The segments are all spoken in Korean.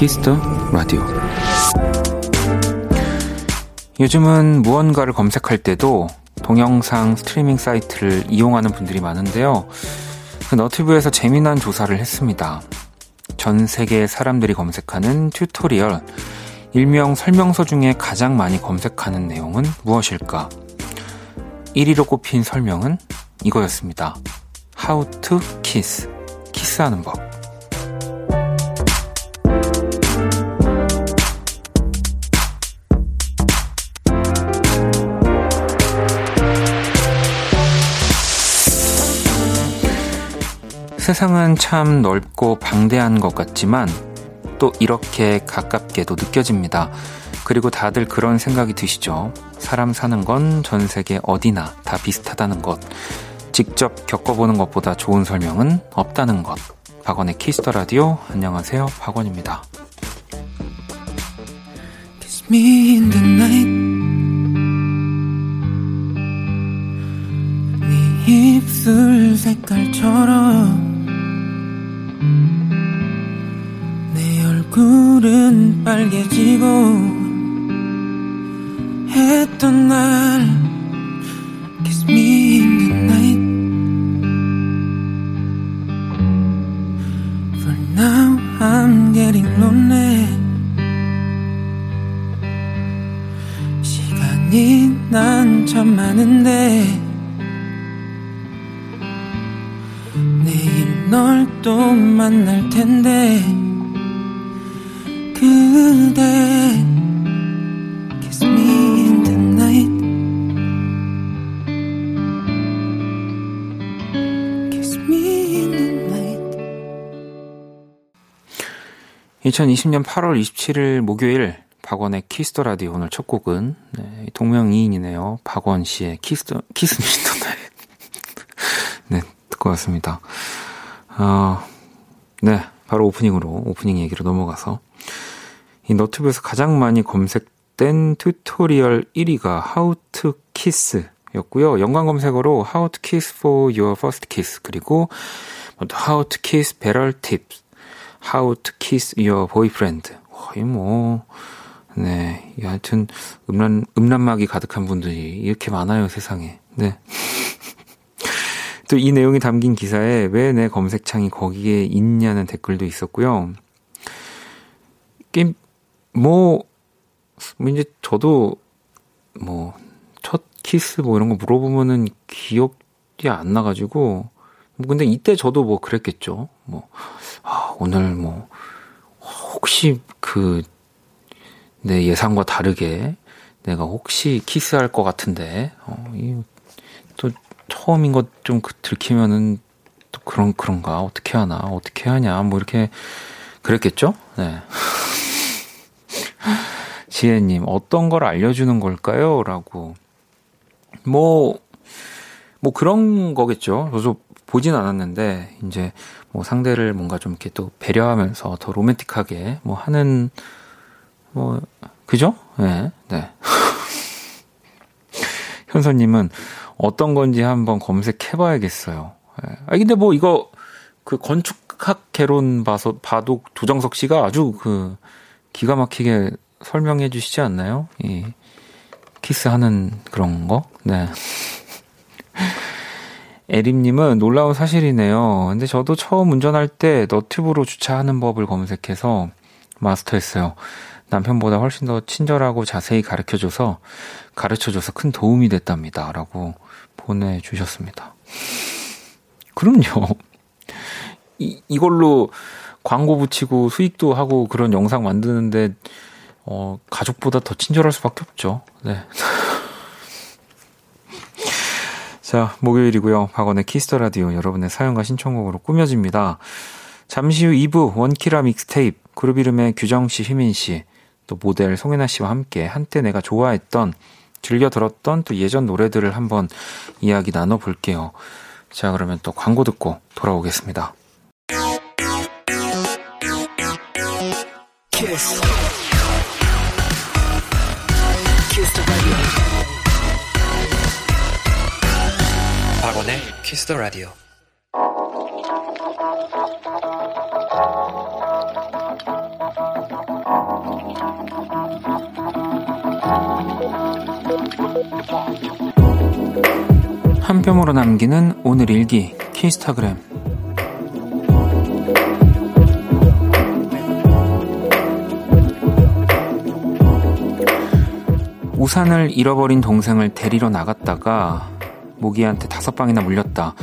키스 더 라디오. 요즘은 무언가를 검색할 때도 동영상 스트리밍 사이트를 이용하는 분들이 많은데요. 그 너튜브에서 재미난 조사를 했습니다. 전 세계 사람들이 검색하는 tutorial, 일명 설명서 중에 가장 많이 검색하는 내용은 무엇일까? 1위로 꼽힌 설명은 이거였습니다. How to kiss. 키스하는 법. 세상은 참 넓고 방대한 것 같지만 또 이렇게 가깝게도 느껴집니다. 그리고 다들 그런 생각이 드시죠? 사람 사는 건 전 세계 어디나 다 비슷하다는 것. 직접 겪어보는 것보다 좋은 설명은 없다는 것. 박원의 키스 더 라디오. 안녕하세요. 박원입니다. Me in the night. 네 입술 색깔처럼 얼굴은 빨개지고 했던 날 만날 텐데 그대 Kiss me in the night Kiss me in the night 2020년 8월 27일 목요일 박원의 키스 더 라디오 오늘 첫 곡은 네, 동명이인이네요. 박원 씨의 키스터 Kiss Me in the Night. 네, 듣고 왔습니다. 어, 네, 바로 오프닝으로 오프닝 얘기로 넘어가서 이 너튜브에서 가장 많이 검색된 tutorial 1위가 How to Kiss 였고요. 연관 검색어로 How to Kiss for Your First Kiss 그리고 How to Kiss Better Tips, How to Kiss Your Boyfriend. 거의 뭐, 네. 하여튼, 음란, 음란마귀가 가득한 분들이 이렇게 많아요, 세상에. 네. 또 이 내용이 담긴 기사에 왜 내 검색창이 거기에 있냐는 댓글도 있었고요. 게임, 뭐, 뭐, 이제 저도, 뭐, 첫 키스 뭐 이런 거 물어보면은 기억이 안 나가지고, 뭐, 근데 이때 저도 뭐 그랬겠죠. 뭐, 아, 오늘 뭐, 혹시 그, 내 예상과 다르게 내가 혹시 키스할 것 같은데, 어, 이, 또 처음인 것 좀 들키면은 또 그런, 그런가? 어떻게 하나? 어떻게 하냐? 뭐 이렇게 그랬겠죠? 네. 지혜님, 어떤 걸 알려주는 걸까요? 라고. 뭐, 뭐 그런 거겠죠. 저도 보진 않았는데, 이제 뭐 상대를 뭔가 좀 이렇게 또 배려하면서 더 로맨틱하게 뭐 하는, 뭐, 그죠? 네, 네. 현서님은 어떤 건지 한번 검색해 봐야겠어요. 네. 아, 근데 뭐 이거 그 건축학 개론 봐서 봐도 도정석 씨가 아주 그 기가 막히게 설명해 주시지 않나요? 이 키스하는 그런 거? 네. 에림님은 놀라운 사실이네요. 근데 저도 처음 운전할 때 너튜브로 주차하는 법을 검색해서 마스터했어요. 남편보다 훨씬 더 친절하고 자세히 가르쳐줘서, 가르쳐줘서 큰 도움이 됐답니다. 라고 보내주셨습니다. 그럼요. 이, 이걸로 광고 붙이고 수익도 하고 그런 영상 만드는데 어, 가족보다 더 친절할 수밖에 없죠. 네. 자, 목요일이고요. 박원의 키스 더 라디오 여러분의 사연과 신청곡으로 꾸며집니다. 잠시 후 2부 원키라 믹스테이프 그룹 이름의 규정 씨, 휘민 씨, 또 모델 송혜나 씨와 함께 한때 내가 좋아했던 즐겨 들었던 또 예전 노래들을 한번 이야기 나눠 볼게요. 자, 그러면 또 광고 듣고 돌아오겠습니다. 키스. 박원의 키스 더 라디오. 한 뼘으로 남기는 오늘 일기 키스타그램 우산을 잃어버린 동생을 데리러 나갔다가 모기한테 다섯 방이나 물렸다.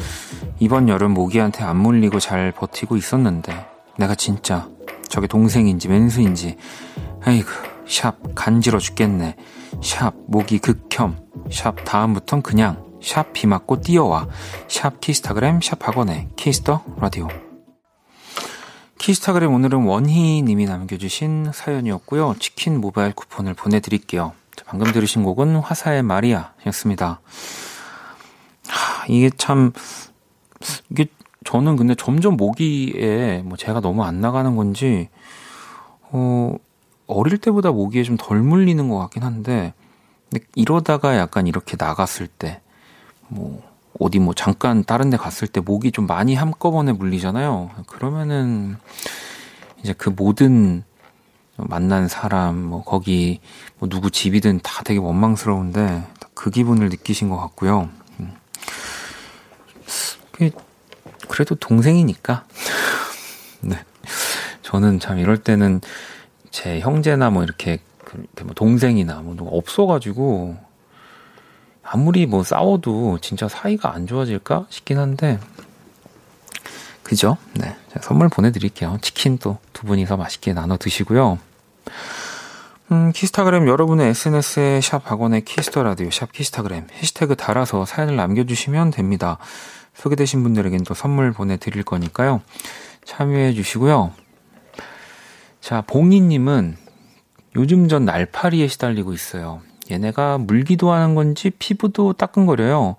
이번 여름 모기한테 안 물리고 잘 버티고 있었는데 내가 진짜 저게 동생인지 맨수인지 에이그 샵 간지러 죽겠네. 샵 모기 극혐. 샵 다음부턴 그냥 샵 비 맞고 뛰어와. 샵 키스타그램 샵 박원의 키스 더 라디오. 키스타그램 오늘은 원희님이 남겨주신 사연이었고요. 치킨 모바일 쿠폰을 보내드릴게요. 방금 들으신 곡은 화사의 마리아였습니다. 하, 이게 참 이게 저는 근데 점점 모기에 뭐 제가 너무 안 나가는 건지 어 어릴 때보다 모기에 좀 덜 물리는 것 같긴 한데 이러다가 약간 이렇게 나갔을 때 뭐 어디 뭐 잠깐 다른 데 갔을 때 모기 좀 많이 한꺼번에 물리잖아요. 그러면은 이제 그 모든 만난 사람, 뭐 거기 뭐 누구 집이든 다 되게 원망스러운데 그 기분을 느끼신 것 같고요. 음. 그래도 동생이니까. 네. 저는 참 이럴 때는 제 형제나 뭐 이렇게 뭐 동생이나 뭐 누가 없어가지고 아무리 뭐 싸워도 진짜 사이가 안 좋아질까 싶긴 한데 그죠? 네. 선물 보내드릴게요. 치킨 또 두 분이서 맛있게 나눠 드시고요. 음, 키스타그램 여러분의 SNS에 샵 박원의 키스 더 라디오 샵 키스타그램 해시태그 달아서 사연을 남겨주시면 됩니다. 소개되신 분들에겐 또 선물 보내드릴 거니까요. 참여해 주시고요. 자, 봉이님은 요즘 전 날파리에 시달리고 있어요. 얘네가 물기도 하는 건지 피부도 따끔거려요.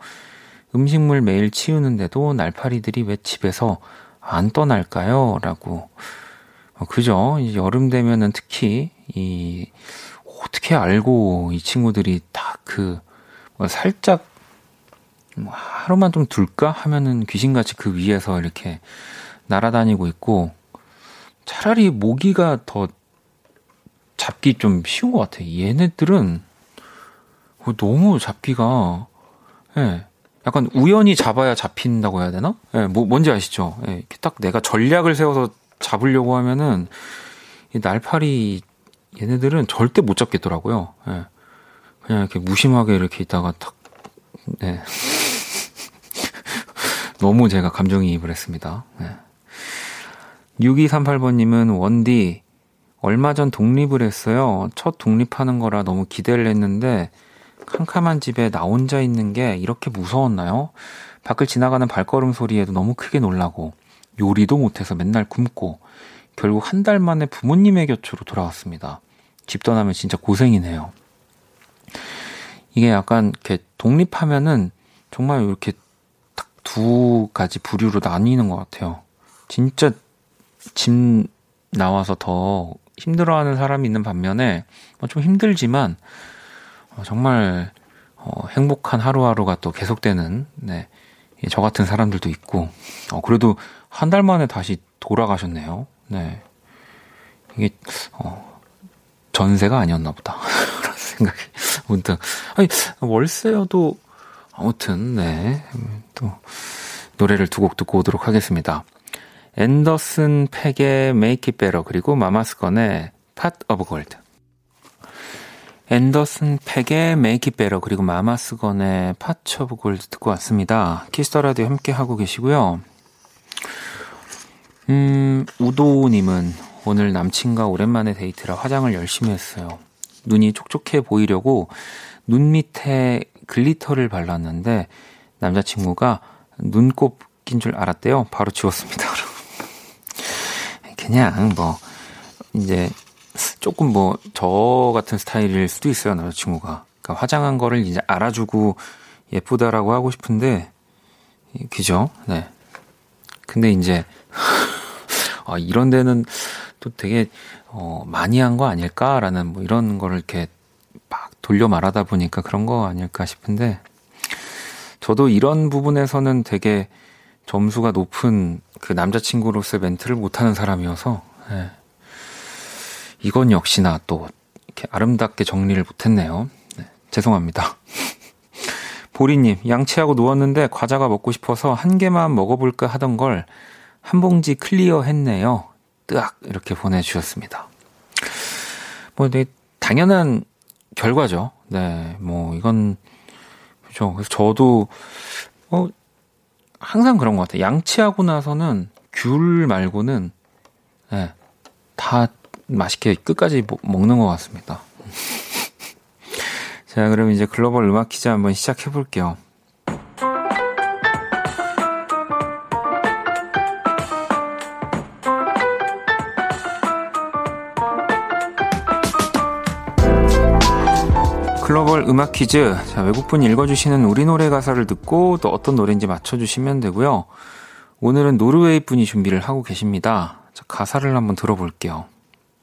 음식물 매일 치우는데도 날파리들이 왜 집에서 안 떠날까요? 라고. 어, 그죠? 여름 되면은 특히 이 어떻게 알고 이 친구들이 딱그 뭐 살짝 뭐 하루만 좀 둘까 하면은 귀신같이 그 위에서 이렇게 날아다니고 있고 차라리 모기가 더 잡기 좀 쉬운 것 같아. 얘네들은 너무 잡기가 예. 약간 우연히 잡아야 잡힌다고 해야 되나? 예, 뭐 뭔지 아시죠? 예, 이렇게 딱 내가 전략을 세워서 잡으려고 하면은 이 날파리 얘네들은 절대 못 잡겠더라고요. 예. 그냥 이렇게 무심하게 이렇게 있다가 탁, 네. 너무 제가 감정이입을 했습니다. 네. 6238번님은 원디, 얼마 전 독립을 했어요. 첫 독립하는 거라 너무 기대를 했는데, 캄캄한 집에 나 혼자 있는 게 이렇게 무서웠나요? 밖을 지나가는 발걸음 소리에도 너무 크게 놀라고, 요리도 못해서 맨날 굶고, 결국 한 달 만에 부모님의 곁으로 돌아왔습니다. 집 떠나면 진짜 고생이네요. 이게 약간 이렇게 독립하면은 정말 이렇게 딱 두 가지 부류로 나뉘는 것 같아요. 진짜 집 나와서 더 힘들어하는 사람이 있는 반면에 뭐좀 힘들지만 어, 정말 어, 행복한 하루하루가 또 계속되는 네, 저 같은 사람들도 있고 어, 그래도 한 달 만에 다시 돌아가셨네요. 네. 이게, 어, 전세가 아니었나 보다. 생각이 문득. 아니, 월세여도, 아무튼, 네. 또, 노래를 두 곡 듣고 오도록 하겠습니다. 앤더슨 팩의 Make It Better, 그리고 마마스건의 Pot of Gold. 앤더슨 팩의 Make It Better, 그리고 마마스건의 Pot of Gold 듣고 왔습니다. 키스 더 라디오 함께 하고 계시고요. 음, 우도님은 오늘 남친과 오랜만에 데이트라 화장을 열심히 했어요. 눈이 촉촉해 보이려고 눈 밑에 glitter를 발랐는데 남자친구가 눈곱 낀 줄 알았대요. 바로 지웠습니다. 그냥 뭐 이제 조금 뭐 저 같은 스타일일 수도 있어요. 남자친구가. 그러니까 화장한 거를 이제 알아주고 예쁘다라고 하고 싶은데 그죠? 네. 근데 이제 아, 이런 데는 또 되게 어, 많이 한 거 아닐까라는 뭐 이런 거를 이렇게 막 돌려 말하다 보니까 그런 거 아닐까 싶은데 저도 이런 부분에서는 되게 점수가 높은 그 남자친구로서의 멘트를 못하는 사람이어서 네. 이건 역시나 또 이렇게 아름답게 정리를 못했네요. 네, 죄송합니다. 보리님, 양치하고 누웠는데 과자가 먹고 싶어서 한 개만 먹어볼까 하던 걸 한 봉지 클리어 했네요. 뜨악! 이렇게 보내주셨습니다. 뭐, 네, 당연한 결과죠. 네, 뭐, 이건, 그죠. 그래서 저도, 어, 항상 그런 것 같아요. 양치하고 나서는 귤 말고는, 네, 다 맛있게 끝까지 먹는 것 같습니다. 자, 그럼 이제 글로벌 음악 퀴즈 한번 시작해 볼게요. 글로벌 음악 퀴즈. 자, 외국분 읽어주시는 우리 노래 가사를 듣고 또 어떤 노래인지 맞춰주시면 되고요. 오늘은 노르웨이 분이 준비를 하고 계십니다. 자, 가사를 한번 들어볼게요.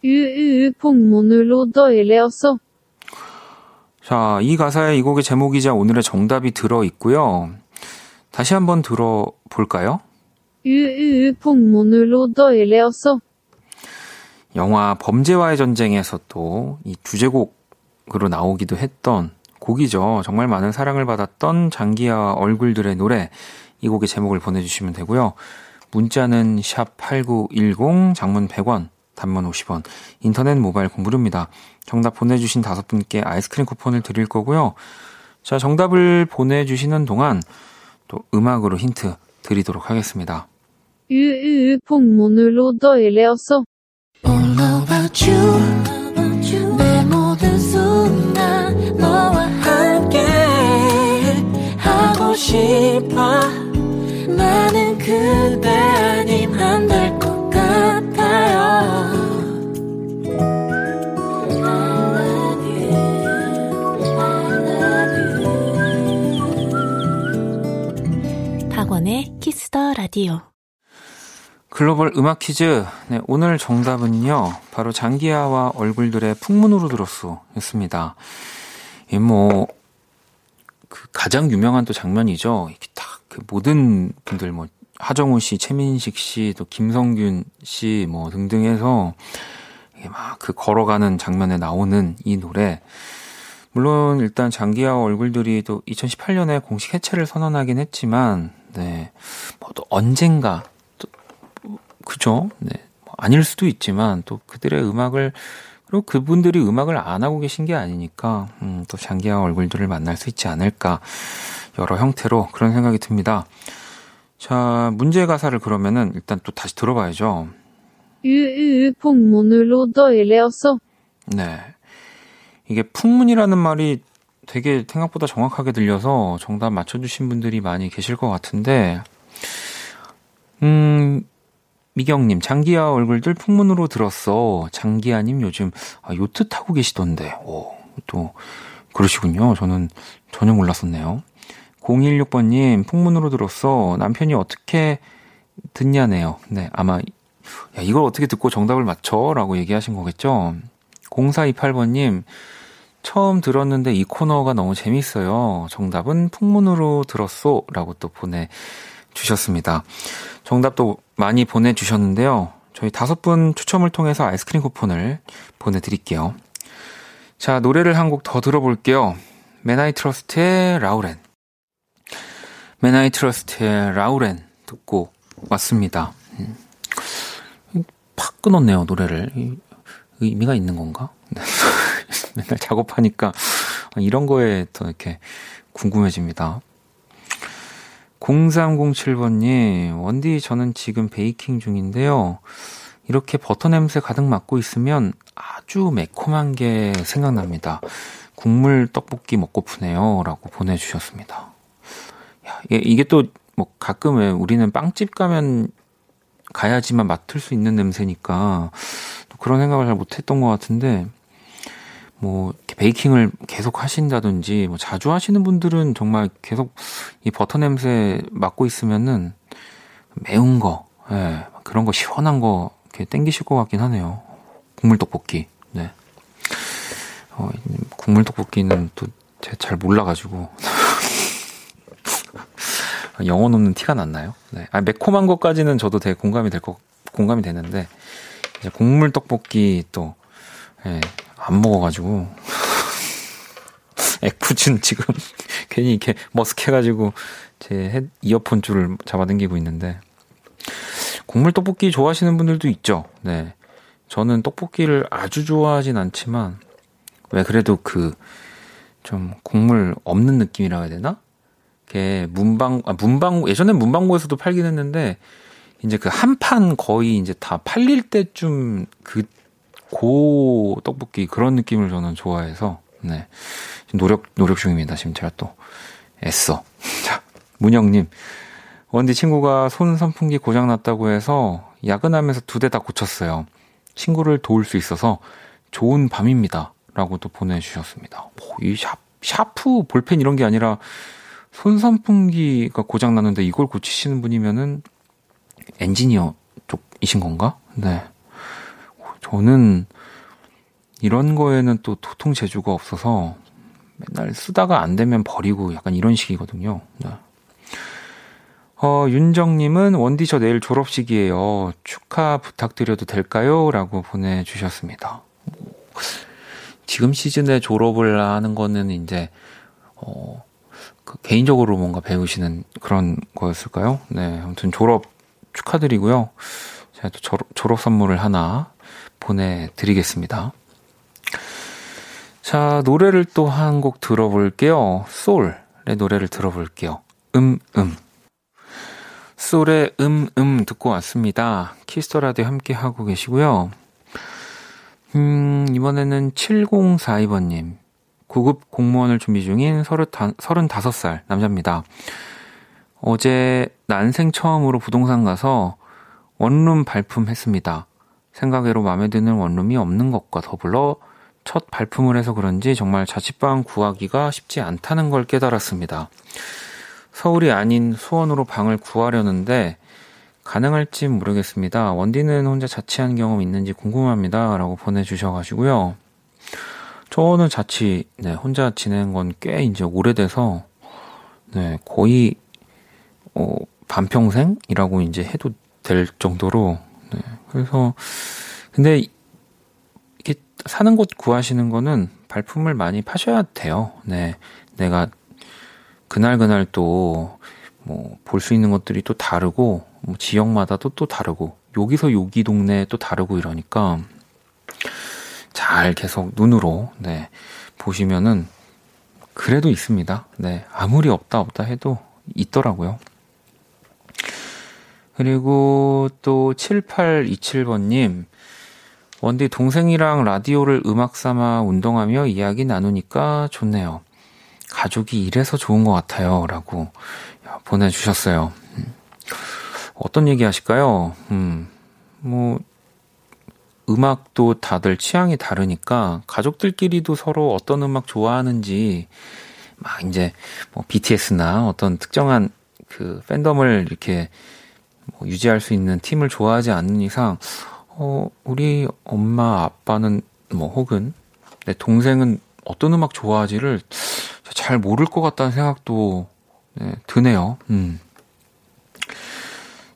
으으 폭문으로 더일레었어. 자, 이 가사의 이 곡의 제목이자 오늘의 정답이 들어 있고요. 다시 한번 들어볼까요? 으으 폭문으로 더일레었어. 영화 범죄와의 전쟁에서 또 이 주제곡 으로 나오기도 했던 곡이죠. 정말 많은 사랑을 받았던 장기하 얼굴들의 노래. 이 곡의 제목을 보내주시면 되고요. 문자는 샵 8910, 장문 100원, 단문 50원, 인터넷 모바일 공부료입니다. 정답 보내주신 다섯 분께 아이스크림 쿠폰을 드릴 거고요. 자, 정답을 보내주시는 동안 또 음악으로 힌트 드리도록 하겠습니다. 으으 폭문으로 더일레었어. All about you 너와 함께 하고 싶어 나는 그대 아님 안 될 것 같아요 박원의 키스 더 라디오 글로벌 음악 퀴즈. 네, 오늘 정답은요. 바로 장기하와 얼굴들의 풍문으로 들었어. 였습니다. 이 뭐, 그 가장 유명한 또 장면이죠. 이렇게 딱 그 모든 분들 뭐, 하정우 씨, 최민식 씨, 또 김성균 씨, 뭐 등등 해서 이게 막그 걸어가는 장면에 나오는 이 노래. 물론 일단 장기하와 얼굴들이 또 2018년에 공식 해체를 선언하긴 했지만, 네. 뭐 또 언젠가 그죠? 네. 뭐 아닐 수도 있지만 또 그들의 음악을 그리고 그분들이 음악을 안 하고 계신 게 아니니까 음, 또 장기하 얼굴들을 만날 수 있지 않을까 여러 형태로 그런 생각이 듭니다. 자 문제 가사를 그러면은 일단 또 다시 들어봐야죠. 으으 폭문으로 더일레었어. 네. 이게 풍문이라는 말이 되게 생각보다 정확하게 들려서 정답 맞춰주신 분들이 많이 계실 것 같은데, 음, 미경님, 장기하 얼굴들 풍문으로 들었어. 장기하님 요즘 아, 요트 타고 계시던데. 오, 또, 그러시군요. 저는 전혀 몰랐었네요. 016번님, 풍문으로 들었어. 남편이 어떻게 듣냐네요. 네, 아마, 야, 이걸 어떻게 듣고 정답을 맞춰? 라고 얘기하신 거겠죠? 0428번님, 처음 들었는데 이 코너가 너무 재밌어요. 정답은 풍문으로 들었소. 라고 또 보내주셨습니다. 정답도 많이 보내주셨는데요. 저희 다섯 분 추첨을 통해서 아이스크림 쿠폰을 보내드릴게요. 자, 노래를 한 곡 더 들어볼게요. 맨아이 트러스트의 라우렌. 맨아이 트러스트의 라우렌 듣고 왔습니다. 음. 팍 끊었네요, 노래를. 의미가 있는 건가? 맨날 작업하니까 이런 거에 더 이렇게 궁금해집니다. 0307번님, 원디 저는 지금 베이킹 중인데요. 이렇게 버터 냄새 가득 맡고 있으면 아주 매콤한 게 생각납니다. 국물 떡볶이 먹고프네요. 라고 보내주셨습니다. 야, 이게 또, 뭐, 가끔 왜 우리는 빵집 가면 가야지만 맡을 수 있는 냄새니까 또 그런 생각을 잘 못했던 것 같은데, 뭐 베이킹을 계속 하신다든지 뭐 자주 하시는 분들은 정말 계속 이 버터 냄새 맡고 있으면은 매운 거, 예, 그런 거 시원한 거 이렇게 땡기실 것 같긴 하네요. 국물 떡볶이, 네. 어, 국물 떡볶이는 또 잘 몰라가지고 영혼 없는 티가 났나요? 네. 아, 매콤한 것까지는 저도 되게 공감이 될 거, 공감이 되는데 이제 국물 떡볶이 또 예, 안 먹어가지고. 애꿎은 지금 괜히 이렇게 머쓱해가지고 제 헤, 이어폰 줄을 잡아당기고 있는데 국물 떡볶이 좋아하시는 분들도 있죠. 네. 저는 떡볶이를 아주 좋아하진 않지만 왜 그래도 그 좀 국물 없는 느낌이라 해야 되나? 게 문방 아 문방 예전에 문방구에서도 팔긴 했는데 이제 그 한 판 거의 이제 다 팔릴 때쯤 그 고 떡볶이 그런 느낌을 저는 좋아해서 네. 노력 노력 중입니다. 지금 제가 또 애써. 자 문영님. 원디 친구가 손 선풍기 고장 났다고 해서 야근하면서 두 대 다 고쳤어요. 친구를 도울 수 있어서 좋은 밤입니다. 라고 또 보내주셨습니다. 오, 이 샤, 샤프 볼펜 이런 게 아니라 손 선풍기가 고장 났는데 이걸 고치시는 분이면은 엔지니어 쪽이신 건가? 네. 저는 이런 거에는 또 도통 재주가 없어서 맨날 쓰다가 안 되면 버리고 약간 이런 식이거든요. 네. 어, 윤정님은 원디 저 내일 졸업식이에요. 축하 부탁드려도 될까요? 라고 보내주셨습니다. 지금 시즌에 졸업을 하는 거는 이제, 어, 그 개인적으로 뭔가 배우시는 그런 거였을까요? 네. 아무튼 졸업 축하드리고요. 제가 또 졸업, 졸업 선물을 하나 보내드리겠습니다. 자, 노래를 또 한 곡 들어볼게요. 솔의 노래를 들어볼게요. 음, 음. 솔의 음, 음 듣고 왔습니다. 키스터라디오 함께 하고 계시고요. 음, 이번에는 7042번님. 9급 공무원을 준비 중인 35살 남자입니다. 어제 난생 처음으로 부동산 가서 원룸 발품했습니다. 생각외로 마음에 드는 원룸이 없는 것과 더불어 첫 발품을 해서 그런지 정말 자취방 구하기가 쉽지 않다는 걸 깨달았습니다. 서울이 아닌 수원으로 방을 구하려는데 가능할지 모르겠습니다. 원디는 혼자 자취한 경험 있는지 궁금합니다. 라고 보내주셔가지고요. 저는 자취, 네, 혼자 지낸 건 꽤 이제 오래돼서, 네, 거의 어, 반평생이라고 이제 해도 될 정도로, 네. 그래서, 근데, 이게 사는 곳 구하시는 거는 발품을 많이 파셔야 돼요. 네. 내가 그날 그날 또, 뭐, 볼 수 있는 것들이 또 다르고, 뭐 지역마다도 또 다르고, 여기서 여기 동네 또 다르고 이러니까, 잘 계속 눈으로, 네, 보시면은, 그래도 있습니다. 네. 아무리 없다 없다 해도 있더라고요. 그리고 또 7827번님, 원디 동생이랑 라디오를 음악 삼아 운동하며 이야기 나누니까 좋네요. 가족이 이래서 좋은 것 같아요. 라고 보내주셨어요. 음. 어떤 얘기 하실까요? 음, 뭐, 음악도 다들 취향이 다르니까 가족들끼리도 서로 어떤 음악 좋아하는지 막 이제 뭐 BTS나 어떤 특정한 그 팬덤을 이렇게 뭐 유지할 수 있는 팀을 좋아하지 않는 이상, 어, 우리 엄마, 아빠는 뭐 혹은 내 동생은 어떤 음악 좋아하지를 잘 모를 것 같다는 생각도 네, 드네요. 음.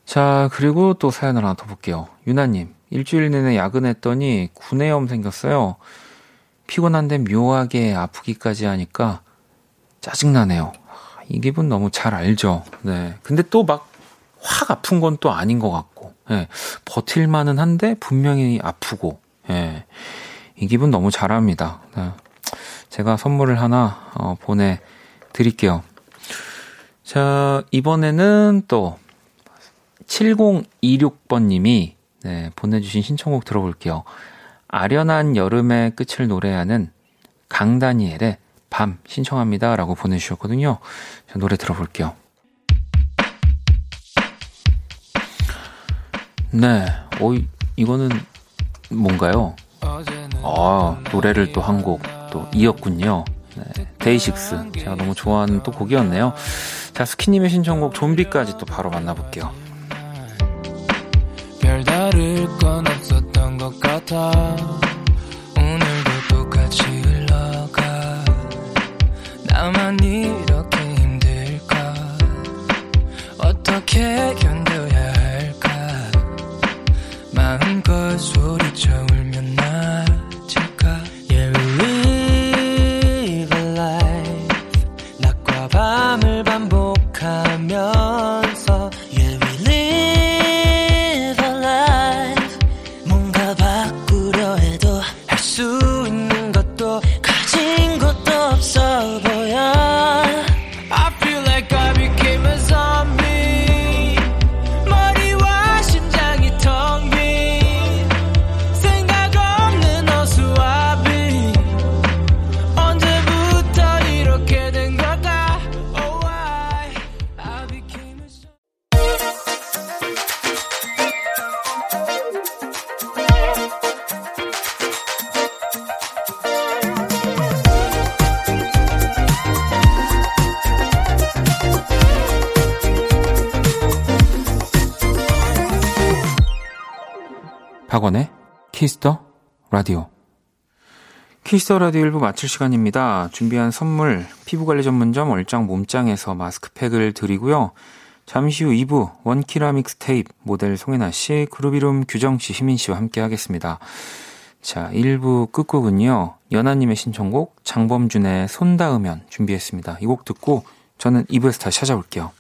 자, 그리고 또 사연을 하나 더 볼게요. 유나님, 일주일 내내 야근했더니 구내염 생겼어요. 피곤한데 묘하게 아프기까지 하니까 짜증나네요. 이 기분 너무 잘 알죠. 네. 근데 또 막 확 아픈 건 또 아닌 것 같고, 예, 버틸만은 한데 분명히 아프고, 예, 이 기분 너무 잘합니다. 네. 제가 선물을 하나 어, 보내드릴게요. 자, 이번에는 또 7026번님이 네, 보내주신 신청곡 들어볼게요. 아련한 여름의 끝을 노래하는 강다니엘의 밤 신청합니다. 라고 보내주셨거든요. 자, 노래 들어볼게요. 네. 어, 이거는 뭔가요? 아, 노래를 또 한 곡 또 이었군요. 네. 데이식스. 제가 너무 좋아하는 또 곡이었네요. 자, 스키님의 신청곡 좀비까지 또 바로 만나볼게요. 별다를 건 없었던 것 같아. 오늘도 똑같이 흘러가. 나만 이렇게 힘들까? 어떻게 견 뎌 마음껏 소리쳐 울면 키스 더 라디오 1부 마칠 시간입니다. 준비한 선물, 피부관리 전문점 얼짱 몸짱에서 마스크팩을 드리고요. 잠시 후 2부 원키라 믹스테이프 모델 송혜나 씨, 이름 규정 씨, 희민 씨와 함께 하겠습니다. 자, 1부 끝곡은요. 연하님의 신청곡 장범준의 손 닿으면 준비했습니다. 이 곡 듣고 저는 2부에서 다시 찾아올게요.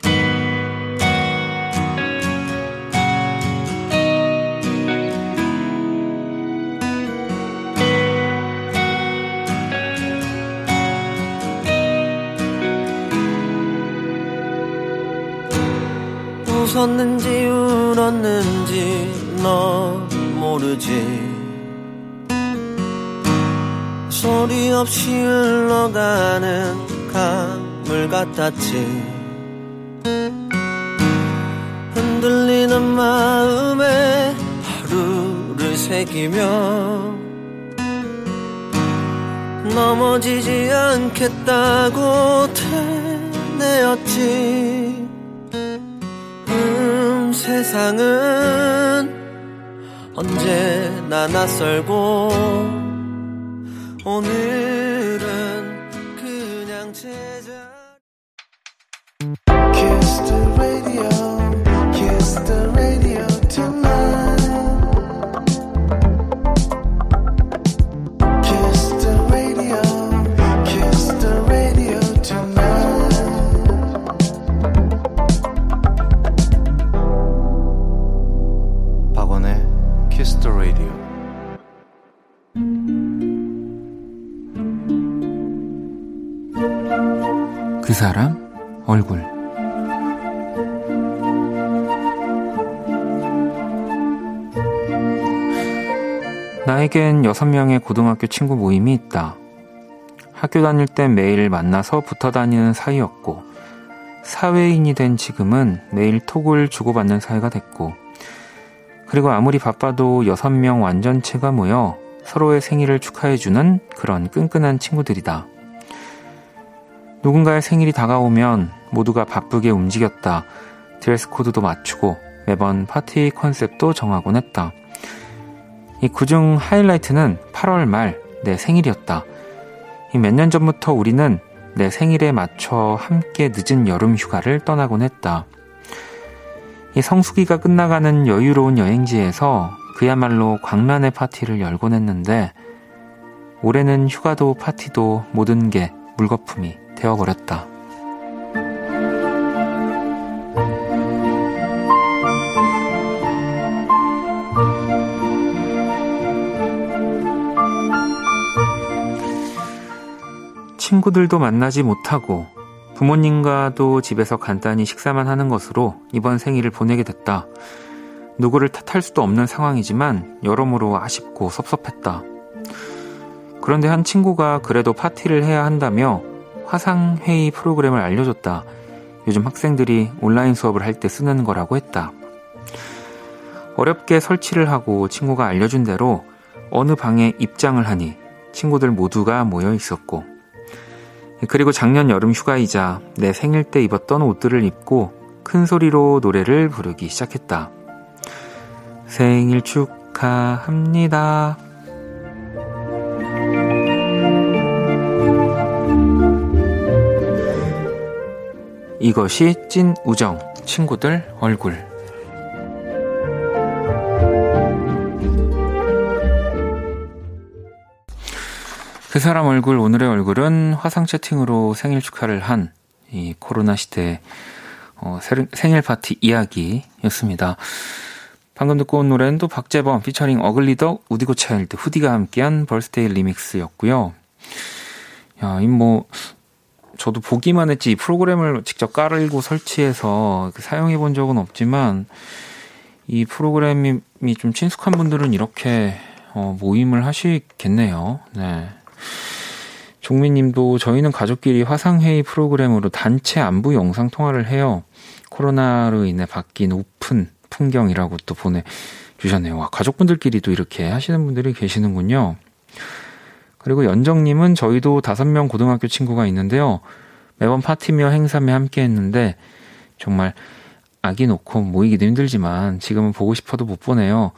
웃었는지 울었는지 넌 모르지. 소리 없이 흘러가는 강물 같았지. 흔들리는 마음에 하루를 새기며 넘어지지 않겠다고 음 세상은 언제나 낯설고 오늘 나에겐 6명의 고등학교 친구 모임이 있다. 학교 다닐 땐 매일 만나서 붙어 다니는 사이였고, 사회인이 된 지금은 매일 톡을 주고받는 사이가 됐고, 그리고 아무리 바빠도 6명 완전체가 모여 서로의 생일을 축하해주는 그런 끈끈한 친구들이다. 누군가의 생일이 다가오면 모두가 바쁘게 움직였다. 드레스 코드도 맞추고 매번 파티 컨셉도 정하곤 했다. 이 그중 하이라이트는 8월 말 내 생일이었다. 몇 년 전부터 우리는 내 생일에 맞춰 함께 늦은 여름 휴가를 떠나곤 했다. 이 성수기가 끝나가는 여유로운 여행지에서 그야말로 광란의 파티를 열곤 했는데 올해는 휴가도 파티도 모든 게 물거품이 되어버렸다. 친구들도 만나지 못하고 부모님과도 집에서 간단히 식사만 하는 것으로 이번 생일을 보내게 됐다. 누구를 탓할 수도 없는 상황이지만 여러모로 아쉽고 섭섭했다. 그런데 한 친구가 그래도 파티를 해야 한다며 화상회의 프로그램을 알려줬다. 요즘 학생들이 온라인 수업을 할 때 쓰는 거라고 했다. 어렵게 설치를 하고 친구가 알려준 대로 어느 방에 입장을 하니 친구들 모두가 모여 있었고, 그리고 작년 여름 휴가이자 내 생일 때 입었던 옷들을 입고 큰 소리로 노래를 부르기 시작했다. 생일 축하합니다. 이것이 찐 우정, 친구들 얼굴. 그 사람 얼굴, 오늘의 얼굴은 화상 채팅으로 생일 축하를 한 이 코로나 시대 어, 생일 파티 이야기였습니다. 방금 듣고 온 노래는 또 박재범 피처링 어글리덕 우디고 차일드 후디가 함께한 Birthday Remix였고요. 야, 이뭐 저도 보기만 했지 이 프로그램을 직접 깔고 설치해서 사용해 본 적은 없지만 이 프로그램이 좀 친숙한 분들은 이렇게 어, 모임을 하시겠네요. 네. 종민님도 저희는 가족끼리 화상회의 프로그램으로 단체 안부 영상 통화를 해요. 코로나로 인해 바뀐 오픈 풍경이라고 또 보내주셨네요. 와, 가족분들끼리도 이렇게 하시는 분들이 계시는군요. 그리고 연정님은 저희도 다섯 명 고등학교 친구가 있는데요. 매번 파티며 행사며 함께 했는데 정말 아기 놓고 모이기도 힘들지만 지금은 보고 싶어도 못 보내요.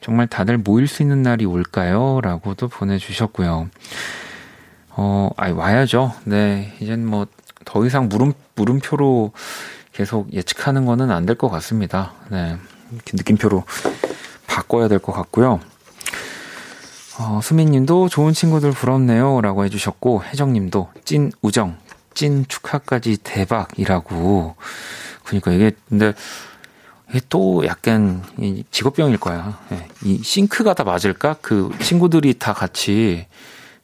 정말 다들 모일 수 있는 날이 올까요? 라고도 보내주셨고요. 어, 아이, 와야죠. 네. 이젠 뭐, 더 이상 물음, 물음표로 계속 예측하는 거는 안 될 것 같습니다. 네. 느낌표로 바꿔야 될 것 같고요. 어, 수민님도 좋은 친구들 부럽네요. 라고 해주셨고, 혜정님도 찐 우정, 찐 축하까지 대박이라고. 그러니까 이게, 근데, 이게 또 약간 이 직업병일 거야. 예. 이 싱크가 다 맞을까? 그 친구들이 다 같이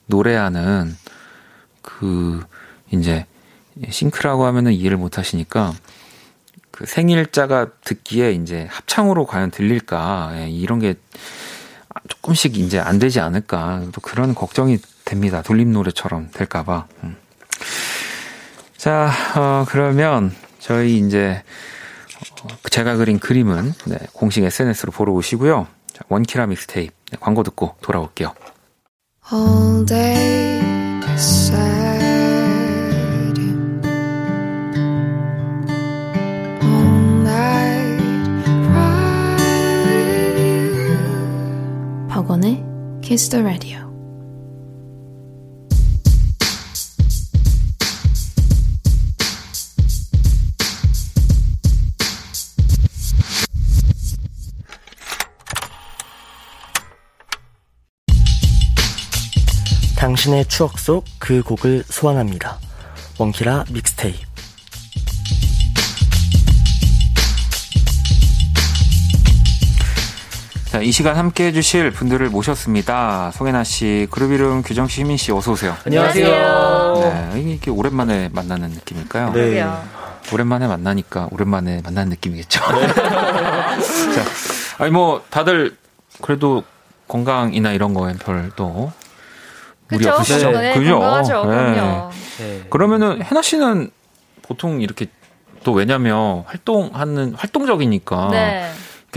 노래하는 그, 이제, 싱크라고 하면은 이해를 못 하시니까, 그 생일자가 듣기에 이제 합창으로 과연 들릴까? 예, 이런 게 조금씩 이제 안 되지 않을까. 또 그런 걱정이 됩니다. 돌림 노래처럼 될까봐. 음. 자, 어, 그러면 저희 이제 어, 제가 그린 그림은 네, 공식 SNS로 보러 오시고요. 자, 원키라 믹스테이프 네, 광고 듣고 돌아올게요. all day sad all night 박원의 Kiss the Radio. 당신의 추억 속 그 곡을 소환합니다. 원키라 믹스테이프. 자, 이 시간 함께 해주실 분들을 모셨습니다. 송혜나 씨, 그룹 이름 규정 씨, 희민 씨, 어서 오세요. 안녕하세요. 네, 이게 오랜만에 만나는 느낌일까요? 네. 오랜만에 만나니까 오랜만에 만나는 느낌이겠죠. 자, 아니 뭐 다들 그래도 건강이나 이런 거엔 별도 무리? 없으시죠? 네, 그죠? 건강하죠. 네. 그럼요. 네. 그러면은 해나 씨는 보통 이렇게 또 왜냐면 활동하는 활동적이니까 네.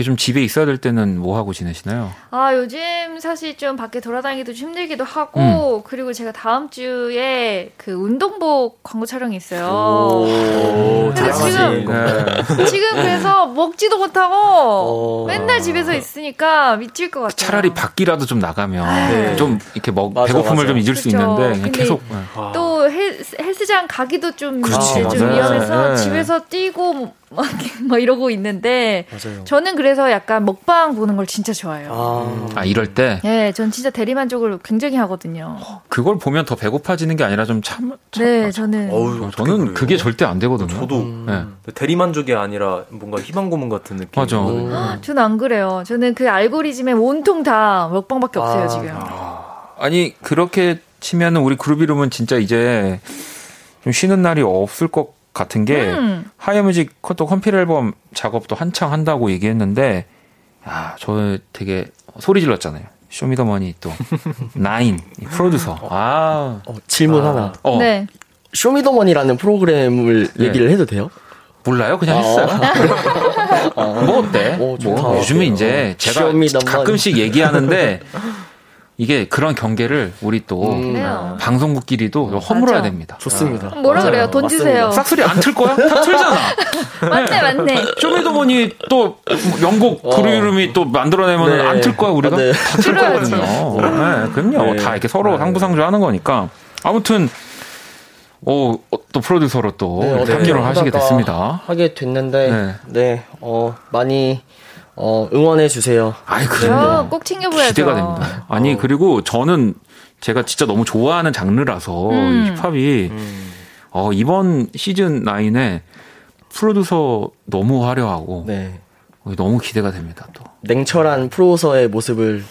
좀 집에 있어야 될 때는 뭐 하고 지내시나요? 아, 요즘 사실 좀 밖에 돌아다니기도 좀 힘들기도 음. 하고, 그리고 제가 다음 주에 그 운동복 광고 촬영이 있어요. 오, 근데 지금- 네. 지금 그래서 먹지도 못하고 어. 맨날 집에서 있으니까 미칠 것 같아요. 차라리 밖이라도 좀 나가면 네. 좀 이렇게 먹 맞아, 배고픔을 맞아. 좀 잊을 수 그쵸. 있는데 계속 네. 또 헬스, 헬스 장 가기도 좀, 그렇지, 이제 좀. 위험해서 네. 집에서 뛰고 막, 막 이러고 있는데 맞아요. 저는 그래서 약간 먹방 보는 걸 진짜 좋아해요. 아, 아 이럴 때 네, 전 진짜 대리만족을 굉장히 하거든요. 그걸 보면 더 배고파지는 게 아니라 좀 참. 참 네, 저는 어우, 저는 그게 절대 안 되거든요. 저도 네. 대리만족이 아니라 뭔가 희망고문 같은 느낌. 맞아. 저는 안 그래요. 저는 그 알고리즘에 온통 다 먹방밖에 없어요 아. 지금. 아니 그렇게 치면은 우리 그룹 이름은 진짜 이제 좀 쉬는 날이 없을 것 같은 게 음. 하이어뮤직 또 컴필 앨범 작업도 한창 한다고 얘기했는데 야, 저 되게 소리 질렀잖아요. 쇼미더머니 또 나인 이 프로듀서. 아, 어, 질문 하나. 어 네. 쇼미더머니라는 프로그램을 네. 얘기를 해도 돼요? 몰라요? 그냥 아. 했어요. 뭐 어때? 오, 좋다. 뭐 요즘에 어. 이제 제가. 가끔씩 얘기하는데 이게 그런 경계를 우리 또 음. 방송국끼리도 허물어야. 됩니다. 좋습니다. 뭐라 맞아요. 그래요? 돈 맞습니다. 주세요. 싹소리 안틀 거야? 다 틀잖아. 맞네, 맞네. 쇼미더머니 또 명곡 어. 그룹 이름이 또 만들어내면 네. 안틀 거야 우리가? 아, 네. 다틀 들어야지. 거거든요. 네, 그럼요. 네. 다 이렇게 서로 상부상조 하는 거니까. 아무튼 어, 어, 또 프로듀서로 또 네, 어떻게 합류를 하시게 하다가 됐습니다. 하게 됐는데, 네. 네, 어, 많이, 어, 응원해 주세요. 아이 어, 그래요. 꼭 챙겨보야죠. 기대가 됩니다. 아니 그리고 저는 제가 진짜 너무 좋아하는 장르라서 음. 이 힙합이 어, 이번 시즌 9에 프로듀서 너무 화려하고 네. 어, 너무 기대가 됩니다. 또. 냉철한 프로서의 모습을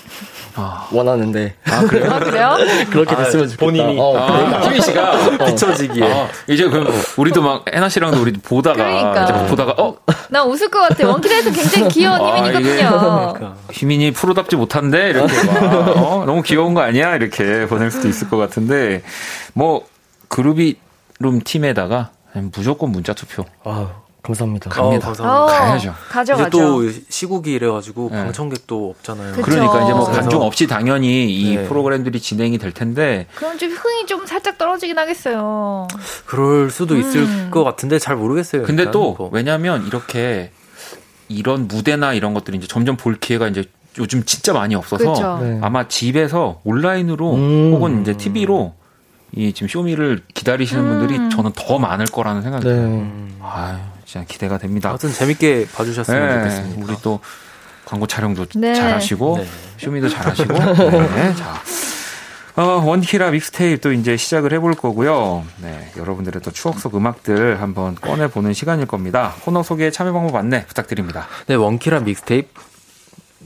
아, 원하는데, 아 그래요? 아, 그래요? 그렇게 아, 됐으면 좋겠다. 본인이. 어, 아, 희민 씨가 비춰지기에. 아, 이제 그럼 우리도 막 해나 씨랑도 우리 보다가 그러니까. 보다가 어 나 웃을 것 같아. 원키라에서 굉장히 귀여운 아, 희민이거든요. 그러니까. 희민이 프로답지 못한데 이렇게 막 어, 너무 귀여운 거 아니야 이렇게 보낼 수도 있을 것 같은데 뭐 그룹이 룸 팀에다가 무조건 문자 투표 아유, 감사합니다. 갑니다. 어, 감사합니다. 어, 가야죠. 가죠, 이제 가죠. 또 시국이 이래가지고 네. 방청객도 없잖아요. 그쵸. 그러니까 이제 뭐 관중 없이 당연히 이 네. 프로그램들이 진행이 될 텐데 그럼 좀 흥이 좀 살짝 떨어지긴 하겠어요. 그럴 수도 있을 음. 것 같은데 잘 모르겠어요. 근데. 또 뭐. 왜냐하면 이렇게 이런 무대나 이런 것들이 이제 점점 볼 기회가 이제 요즘 진짜 많이 없어서. 네. 아마 집에서 온라인으로 음. 혹은 이제 TV로 이 지금 쇼미를 기다리시는 음. 분들이 저는 더 많을 거라는 생각이 네. 들어요. 아유, 진짜 기대가 됩니다. 아무튼 재밌게 봐주셨으면 네, 좋겠습니다. 우리 또 광고 촬영도 네. 잘하시고 네. 쇼미도 잘하시고. 네, 자. 어, 원키라 믹스테이프 또 이제 시작을 해볼 거고요. 네, 여러분들의 또 추억 속 음악들 한번 꺼내보는 시간일 겁니다. 코너 소개 참여 방법 안내 부탁드립니다. 네, 원키라 믹스테이프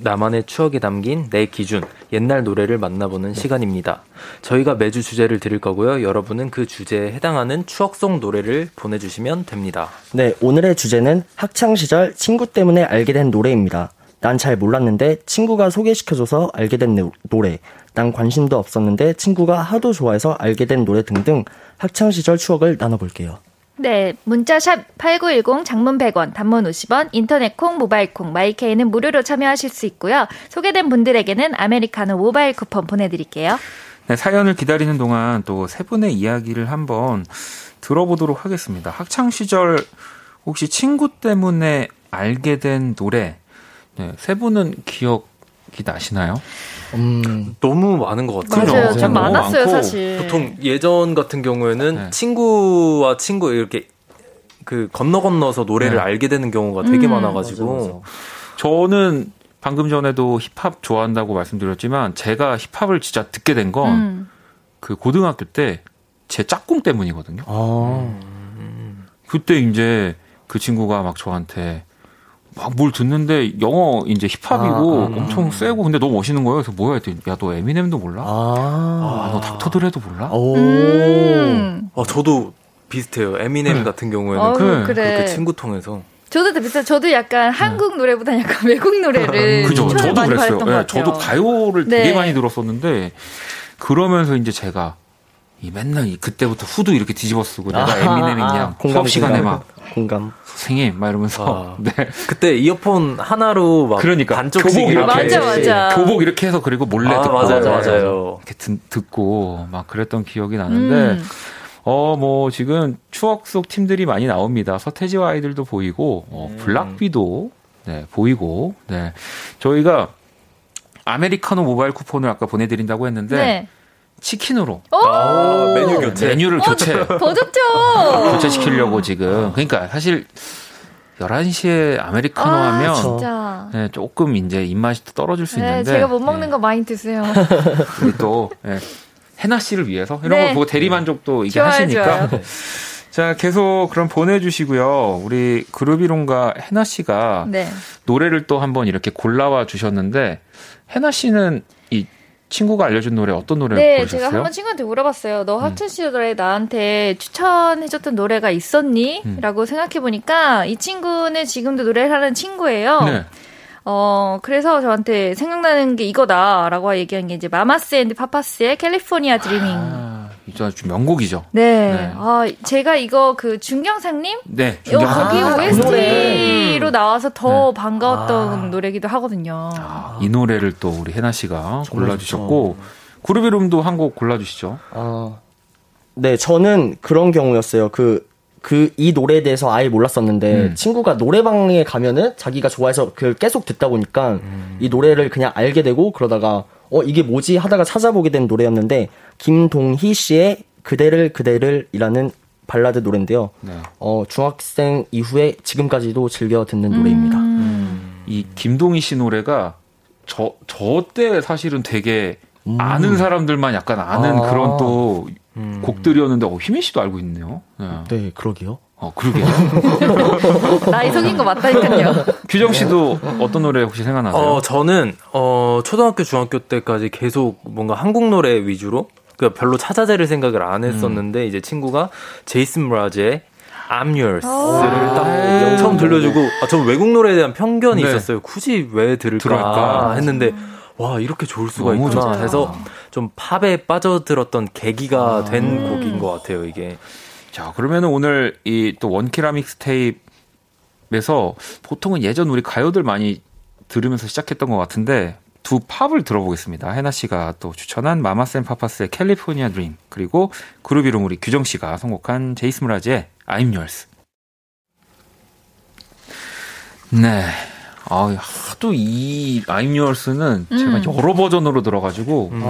나만의 추억에 담긴 내 기준 옛날 노래를 만나보는 시간입니다. 저희가 매주 주제를 드릴 거고요. 여러분은 그 주제에 해당하는 추억 속 노래를 보내주시면 됩니다. 네, 오늘의 주제는 학창 시절 친구 때문에 알게 된 노래입니다. 난 잘 몰랐는데 친구가 소개시켜줘서 알게 된 노- 노래. 난 관심도 없었는데 친구가 하도 좋아해서 알게 된 노래 등등 학창 시절 추억을 나눠볼게요. 네, 문자샵 8910 장문 100원, 단문 50원, 인터넷 콩, 모바일 콩, 마이케이는 무료로 참여하실 수 있고요. 소개된 분들에게는 아메리카노 모바일 쿠폰 보내드릴게요. 네, 사연을 기다리는 동안 또 세 분의 이야기를 한번 들어보도록 하겠습니다. 학창 시절 혹시 친구 때문에 알게 된 노래, 네, 세 분은 기억이 나시나요? 음, 너무 많은 것 같아요. 맞아요. 너무 많았어요, 많고 사실. 보통 예전 같은 경우에는 네. 친구와 친구 이렇게 그 건너 건너서 노래를 네. 알게 되는 경우가 되게 음. 많아가지고 저는 방금 전에도 힙합 좋아한다고 말씀드렸지만 제가 힙합을 진짜 듣게 된 건그 음. 고등학교 때 제 짝꿍 때문이거든요. 아, 그때 이제 그 친구가 막 저한테 막 뭘 듣는데 영어 이제 힙합이고 아, 아. 엄청 세고 근데 너무 멋있는 거예요. 그래서 뭐야 했더니 야너 에미넴도 몰라? 아, 아, 너 닥터드레도 몰라? 오, 음. 어, 저도 비슷해요. 에미넴 같은 경우에는 어우, 그래. 그래. 그렇게 친구 통해서 저도 비슷해요. 저도 약간 한국 노래보다 약간 외국 노래를 그죠. 저도 많이 그랬어요. 같아요. 저도 가요를 되게 네. 많이 들었었는데 그러면서 이제 제가 이 맨날 이 그때부터 후드 이렇게 뒤집어 쓰고 내가 아하, 에미넴이 아, 그냥 공감, 시간에. 막 공감. 선생님 막 이러면서 아. 네. 그때 이어폰 하나로 막 그러니까 반쪽씩 교복 이렇게 맞아, 맞아. 교복 이렇게 해서 그리고 몰래 아, 듣고 맞아요, 네. 맞아요. 이렇게 듣, 듣고 막 그랬던 기억이 나는데 음. 어 뭐 지금 추억 속 팀들이 많이 나옵니다. 서태지와 아이들도 보이고 어, 음. 블락비도 네, 보이고 네 저희가 아메리카노 모바일 쿠폰을 아까 보내드린다고 했는데 네. 치킨으로 오! 아, 메뉴 교체. 메뉴를 교체 더 좋죠. 교체시키려고 지금 그러니까 사실 11시에 아메리카노 아, 하면 진짜. 네, 조금 이제 입맛이 또 떨어질 수 네, 있는데 제가 못 먹는 네, 거 많이 드세요. 우리 또 예, 해나 씨를 위해서 이런 네. 거 보고 대리 만족도 이게 좋아요, 하시니까 좋아요. 자 계속 그럼 보내주시고요 우리 그루비론과 해나 씨가 네. 노래를 또 한번 이렇게 골라와 주셨는데 해나 씨는 이 친구가 알려준 노래 어떤 노래를 네, 고르셨어요? 제가 한번 친구한테 물어봤어요. 음. 너 학창 시절에 나한테 추천해줬던 노래가 있었니? 음. 라고 생각해보니까 이 친구는 지금도 노래를 하는 친구예요. 네. 어, 그래서 저한테 생각나는 게 이거다라고 얘기한 게 이제 마마스 앤드 파파스의 California Dreaming. 아, 이제 아주 명곡이죠. 네. 네. 아, 제가 이거 그 중경상님? 네. 요 거기 아, 그 OST로 나와서 더 네. 반가웠던 아. 노래기도 하거든요. 아, 이 노래를 또 우리 해나 씨가 골라주셨고 그루비룸도 한 곡 골라주시죠. 아, 네, 저는 그런 경우였어요. 그, 그, 이 노래에 대해서 아예 몰랐었는데, 음. 친구가 노래방에 가면은 자기가 좋아해서 그 계속 듣다 보니까, 이 노래를 그냥 알게 되고, 그러다가, 어, 이게 뭐지? 하다가 찾아보게 된 노래였는데, 김동희 씨의 그대를 그대를 이라는 발라드 노래인데요. 네. 어, 중학생 이후에 지금까지도 즐겨 듣는 노래입니다. 음. 이 김동희 씨 노래가 저, 저 때 사실은 되게 아는 사람들만 약간 아는 아. 그런 또 음. 곡들이었는데, 어, 휘민 씨도 알고 있네요. 네. 네, 그러게요. 어, 그러게요. 나이 속인 거 맞다니까요. 규정 씨도 어떤 노래 혹시 생각나세요? 어, 저는, 어, 초등학교, 중학교 때까지 계속 뭔가 한국 노래 위주로, 그 별로 찾아낼 생각을 안 했었는데, 이제 친구가 제이슨 브라즈의 I'm Yours를 딱 아. 처음 들려주고, 아, 전 외국 노래에 대한 편견이 네. 있었어요. 굳이 왜 들을까, 들을까? 했는데, 와, 이렇게 좋을 수가 있구나. 좋다. 해서 좀 팝에 빠져들었던 계기가 아. 된 음. 곡인 것 같아요, 이게. 자, 그러면은 오늘 이 또 원키라 믹스테이프에서 보통은 예전 우리 가요들 많이 들으면서 시작했던 것 같은데 두 팝을 들어보겠습니다. 해나 씨가 또 추천한 마마센 파파스의 캘리포니아 드림 그리고 그루비룸 우리 규정 씨가 선곡한 제이스 무라즈의 I'm Yours. 네. 아, 하도 이 I'm Yours는 음. 제가 여러 버전으로 들어가지고 음.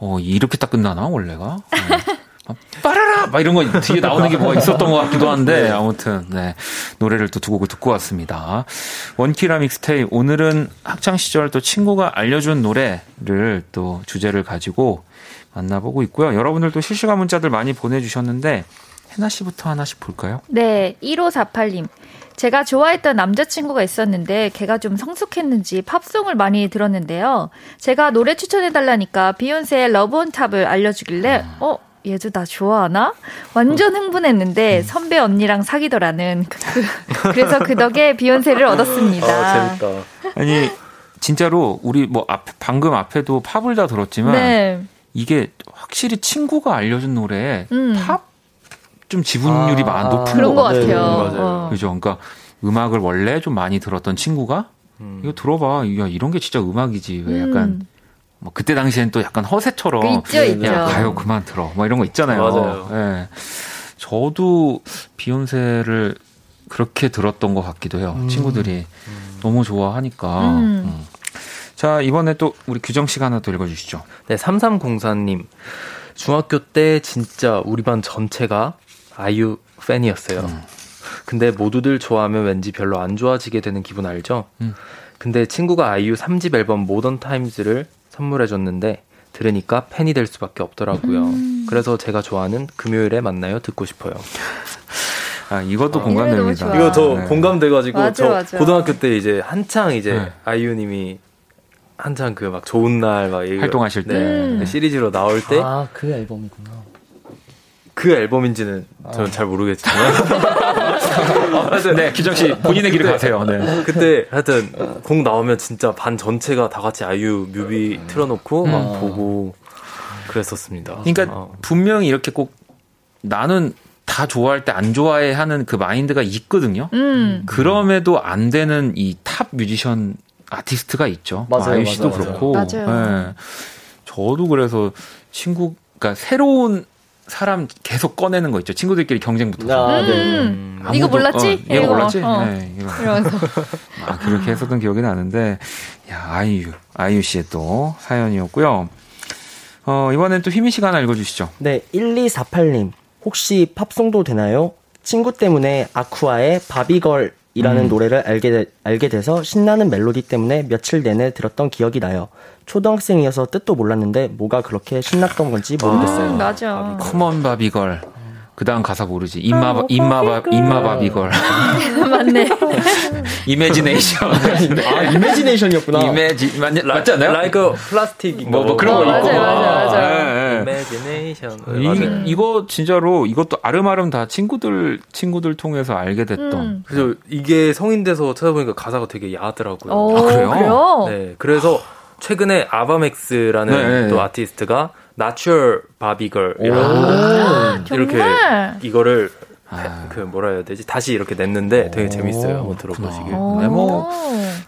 어, 이렇게 딱 끝나나 원래가? 네. 막 빠라라 막 이런 거 뒤에 나오는 게 뭐가 있었던 것 같기도 한데 아무튼 네 노래를 또 두 곡을 듣고 왔습니다. 원키라 믹스테이프 오늘은 학창 시절 또 친구가 알려준 노래를 또 주제를 가지고 만나보고 있고요. 여러분들도 실시간 문자들 많이 보내주셨는데 해나 씨부터 하나씩 볼까요? 네, 1548님. 제가 좋아했던 남자친구가 있었는데 걔가 좀 성숙했는지 팝송을 많이 들었는데요. 제가 노래 추천해달라니까 비욘세의 Love On Top을 알려주길래 어? 얘도 나 좋아하나? 완전 흥분했는데 선배 언니랑 사귀더라는 그, 그, 래서 그 덕에 비욘세를 얻었습니다. 아, 재밌다. 아니 진짜로 우리 뭐 앞, 방금 앞에도 팝을 다 들었지만 네. 이게 확실히 친구가 알려준 노래에 음. 팝좀 지분율이 아, 많 높은 그런 것 같아요. 같아요. 맞아요. 어. 그죠? 그러니까 음악을 원래 좀 많이 들었던 친구가 음. 이거 들어봐. 야, 이런 게 진짜 음악이지. 왜 약간 음. 뭐 그때 당시엔 또 약간 허세처럼 그 있죠, 있죠. 야, 가요 그만 들어. 뭐 이런 거 있잖아요. 맞아요. 예. 저도 비욘세를 그렇게 들었던 것 같기도 해요. 친구들이 너무 좋아하니까. 음. 음. 자, 이번에 또 우리 규정 씨가 하나 또 읽어주시죠. 네, 3304님. 중학교 때 진짜 우리 반 전체가 아이유 팬이었어요. 음. 근데 모두들 좋아하면 왠지 별로 안 좋아지게 되는 기분 알죠? 음. 근데 친구가 아이유 3집 앨범 모던 타임즈를 선물해줬는데 들으니까 팬이 될 수밖에 없더라고요. 음. 그래서 제가 좋아하는 금요일에 만나요 듣고 싶어요. 아, 이것도 아, 공감됩니다. 이거 저 네. 공감돼가지고 맞아, 저 맞아. 고등학교 때 이제 한창 이제 네. 아이유님이 한창 그 막 좋은 날 막 활동하실 때. 음. 시리즈로 나올 때 아, 그 앨범이구나. 그 앨범인지는 저는 잘 모르겠지만 네, 규정 씨 본인의 길을 가세요. 네. 그때 하여튼 곡 나오면 진짜 반 전체가 다 같이 아이유 뮤비 틀어놓고 막 음. 보고 그랬었습니다. 그러니까 어. 분명히 이렇게 꼭 나는 다 좋아할 때 안 좋아해 하는 그 마인드가 있거든요. 음. 그럼에도 안 되는 이 탑 뮤지션 아티스트가 있죠. 뭐 맞아요, 아이유 씨도 맞아요, 그렇고. 맞아요. 예. 저도 그래서 친구, 그러니까 새로운 사람 계속 꺼내는 거 있죠. 친구들끼리 경쟁 붙어서. 아, 네. 음. 아무도- 이거 몰랐지? 어, 이거, 몰랐지? 어. 네, 이거. 이러면서. 막 그렇게 했었던 기억이 나는데, 야, 아이유, 아이유 씨의 또 사연이었고요. 어, 이번엔 또 휘민 씨가 하나 읽어주시죠. 네, 1248님. 혹시 팝송도 되나요? 친구 때문에 아쿠아의 바비걸 이라는 음. 노래를 알게, 되- 알게 돼서 신나는 멜로디 때문에 며칠 내내 들었던 기억이 나요. 초등학생이어서 뜻도 몰랐는데 뭐가 그렇게 신났던 건지 모르겠어요. 음, 맞아. Come on Barbie girl. 그 다음 가사 모르지. I'm a, Bar- I'm a, Bar, I'm a Barbie girl. 맞네. Imagination. 아, imagination이었구나. imagi-, 맞, 맞지 않아요? like a plastic 뭐, 뭐 그런 거 어, 있고. 맞아요, 맞아요, 맞아 요. 예, 예. imagination 이. 이거 진짜로 이것도 아름아름 다 친구들 친구들 통해서 알게 됐던 음. 그래서 이게 성인 돼서 찾아보니까 가사가 되게 야하더라고요. 오, 아, 그래요? 그래요? 네, 그래서 최근에 아바맥스라는 네, 네. 또 아티스트가 Natural Barbie Girl 이렇게? 이거를 아. 그 뭐라 해야 되지 다시 이렇게 냈는데 되게 재밌어요. 한번 들어보시길. 오. 네, 뭐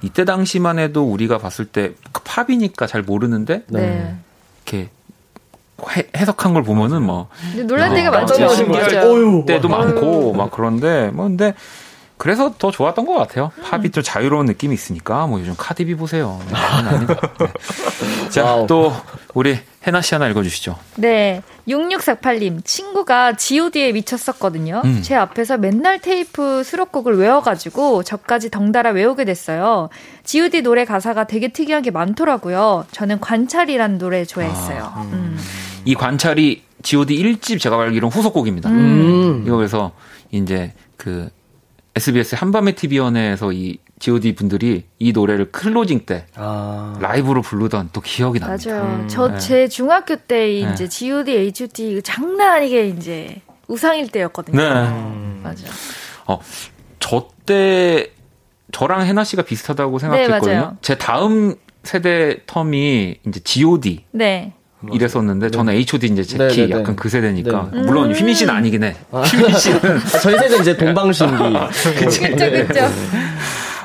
이때 당시만 해도 우리가 봤을 때그 팝이니까 잘 모르는데 네. 이렇게 해, 해석한 걸 보면은 뭐 근데 놀란 데가 어, 많죠. 진짜. 신기할 어휴. 때도 많고 막 그런데 뭐 근데 그래서 더 좋았던 것 같아요. 팝이 좀 자유로운 느낌이 있으니까 뭐 요즘 카디비 보세요. 네, 납니다. 네. 자, wow. 또 우리 해나 씨 하나 읽어주시죠. 네. 6648님, 친구가 GOD에 미쳤었거든요. 음. 제 앞에서 맨날 테이프 수록곡을 외워가지고 저까지 덩달아 외우게 됐어요. GOD 노래 가사가 되게 특이한 게 많더라고요. 저는 관찰이라는 노래 좋아했어요. 아, 음. 이 관찰이 G.O.D 1집 제가 알기로는 후속곡입니다. 음. 이거 그래서 이제 그 SBS 한밤의 TV 연애에서 이 G.O.D 분들이 이 노래를 클로징 때 아. 라이브로 부르던 또 기억이 납니다. 맞아요. 음, 저 네. 제 중학교 때 네. 이제 GOD, H.O.T 장난 아니게 이제 우상일 때였거든요. 네. 음. 맞아. 저때 저랑 해나 씨가 비슷하다고 생각했거든요. 네, 맞아요. 제 다음 세대 텀이 이제 G.O.D 네. 이랬었는데 저는 H.O.T 이제 제 네, 키 네, 네. 약간 그 세대니까 네. 물론 음. 휘민 씨는 아니긴 해. 휘민 씨는 아, 저희 세대 이제 동방신기. 그쵸, 그쵸.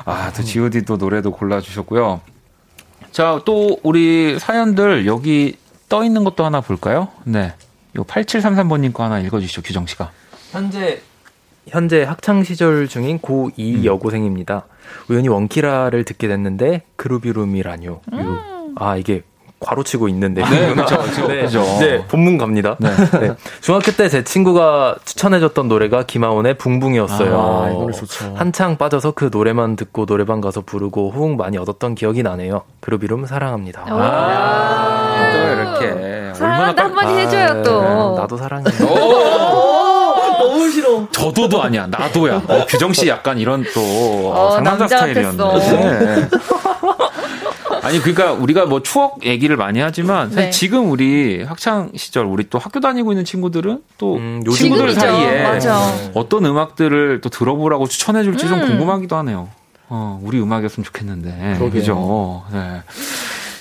아, 또 G.O.D 또 노래도 골라주셨고요. 자, 또 우리 사연들 여기 떠 있는 것도 하나 볼까요? 네. 요 8733번님 거 하나 읽어주시죠, 규정 씨가. 현재 현재 학창 시절 중인 고2 음. 여고생입니다. 우연히 원키라를 듣게 됐는데 그루비룸이라뇨. 아 이게 괄호치고 있는데 네, 그렇죠, 그렇죠. 네, 그죠. 네, 본문 갑니다. 네. 네. 중학교 때 제 친구가 추천해줬던 노래가 김하온의 붕붕이었어요. 아, 이 노래 좋죠. 한창 빠져서 그 노래만 듣고 노래방 가서 부르고 호응 많이 얻었던 기억이 나네요. 그루비룸 사랑합니다. 아, 또 이렇게. 사랑한다 한마디 해줘요 또. 네, 나도 사랑해. 너무 싫어. 저도도 아니야, 나도야. 어, 규정 씨 약간 이런 또 어, 어, 상남자 남자 스타일이었는데. 아니 그러니까 우리가 뭐 추억 얘기를 많이 하지만 사실 네. 지금 우리 학창 시절 우리 또 학교 다니고 있는 친구들은 또 음, 요즘 친구들 지금이죠. 사이에 맞아. 어떤 음악들을 또 들어보라고 추천해 줄지 좀 음. 궁금하기도 하네요. 어, 우리 음악이었으면 좋겠는데. 그러게요. 그죠? 네.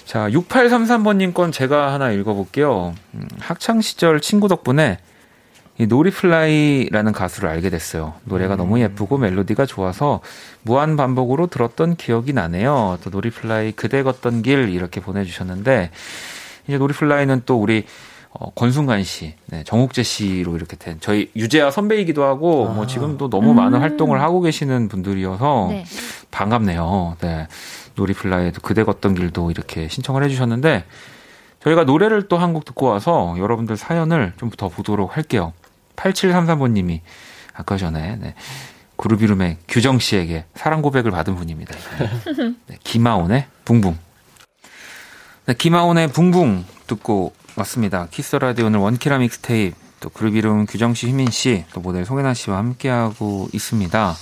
자, 6833번님 건 제가 하나 읽어볼게요. 음, 학창 시절 친구 덕분에 이 노리플라이라는 가수를 알게 됐어요. 노래가 너무 예쁘고 멜로디가 좋아서 무한 반복으로 들었던 기억이 나네요. 또 노리플라이 그대 걷던 길 이렇게 보내주셨는데 이제 노리플라이는 또 우리 어, 권순관 씨, 네, 정욱재 씨로 이렇게 된 저희 유재하 선배이기도 하고 뭐 지금도 너무 많은 활동을 하고 계시는 분들이어서 네. 반갑네요. 네. no reply에도 그대 걷던 길도 이렇게 신청을 해주셨는데 저희가 노래를 또 한 곡 듣고 와서 여러분들 사연을 좀 더 보도록 할게요. 8733번님이 아까 전에 네, 그룹 이름의 규정 씨에게 사랑 고백을 받은 분입니다. 네, 김하온의 붕붕. 네, 김하온의 붕붕 듣고 왔습니다. 키스 라디오 오늘 원키라 믹스테이프 또 그룹 이름 규정 씨, 휘민 씨, 또 모델 송혜나 씨와 함께하고 있습니다.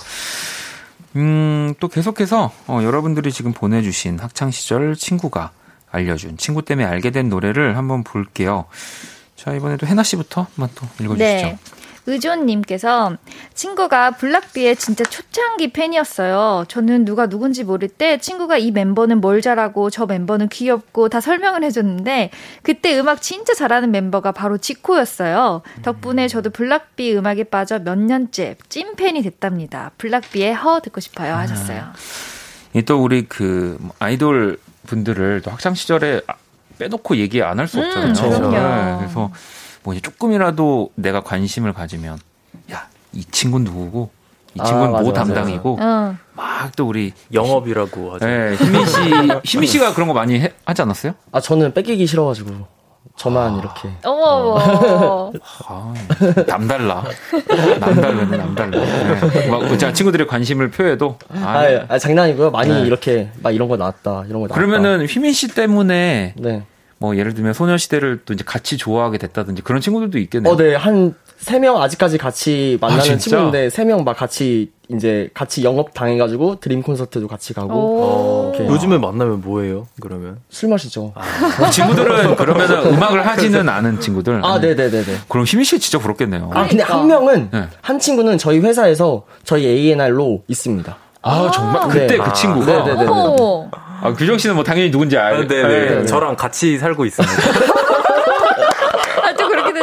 음, 또 계속해서 어, 여러분들이 지금 보내주신 학창 시절 친구가 알려준 친구 때문에 알게 된 노래를 한번 볼게요. 자 이번에도 해나 씨부터 한번 또 읽어주시죠. 네. 의존님께서 친구가 Block B의 진짜 초창기 팬이었어요. 저는 누가 누군지 모를 때 친구가 이 멤버는 뭘 잘하고 저 멤버는 귀엽고 다 설명을 해줬는데 그때 음악 진짜 잘하는 멤버가 바로 지코였어요. 덕분에 저도 블락비 음악에 빠져 몇 년째 찐팬이 됐답니다. 블락비의 허 듣고 싶어요 하셨어요. 이또 우리 그 아이돌 분들을 또 학창 시절에 아, 빼놓고 얘기 안 할수 음, 없잖아요. 그럼요. 네, 그래서 뭐 이제 조금이라도 내가 관심을 가지면 야 이 친구는 누구고 이 아, 친구는 뭐 맞아, 맞아. 담당이고 어. 막또 우리 영업이라고 하죠. 네, 희민 씨 희민 씨가 그런 거 많이 해- 하지 않았어요? 아 저는 뺏기기 싫어가지고 저만 이렇게. 어머. 아, 남달라. 남달라네, 남달라. 네. 막, 제가 친구들의 관심을 표해도. 아, 아, 예. 아, 장난이고요. 많이 네. 이렇게 막 이런 거 나왔다 이런 거 나왔다. 그러면은 휘민 씨 때문에 네. 뭐 예를 들면 소녀시대를 또 이제 같이 좋아하게 됐다든지 그런 친구들도 있겠네요. 어, 네. 한 세 명 아직까지 같이 만나는 진짜? 친구인데 세 명 막 같이 이제 같이 영업 당해가지고 드림 콘서트도 같이 가고 오. 이렇게 요즘에 만나면 뭐예요? 그러면 술 마시죠. 그 친구들은 그러면은 음악을 하지는 않은 친구들. 아, 네 네 네 네. 그럼 휘민 씨가 진짜 부럽겠네요. 아, 근데 한 명은, 네. 한 친구는 저희 회사에서 저희 A&R로 있습니다. 아, 정말? 그때 네. 그 친구가. 네 네네. 어머. 아, 규정 씨는 뭐 당연히 누군지 알. 아, 네 네. 저랑 같이 살고 있습니다.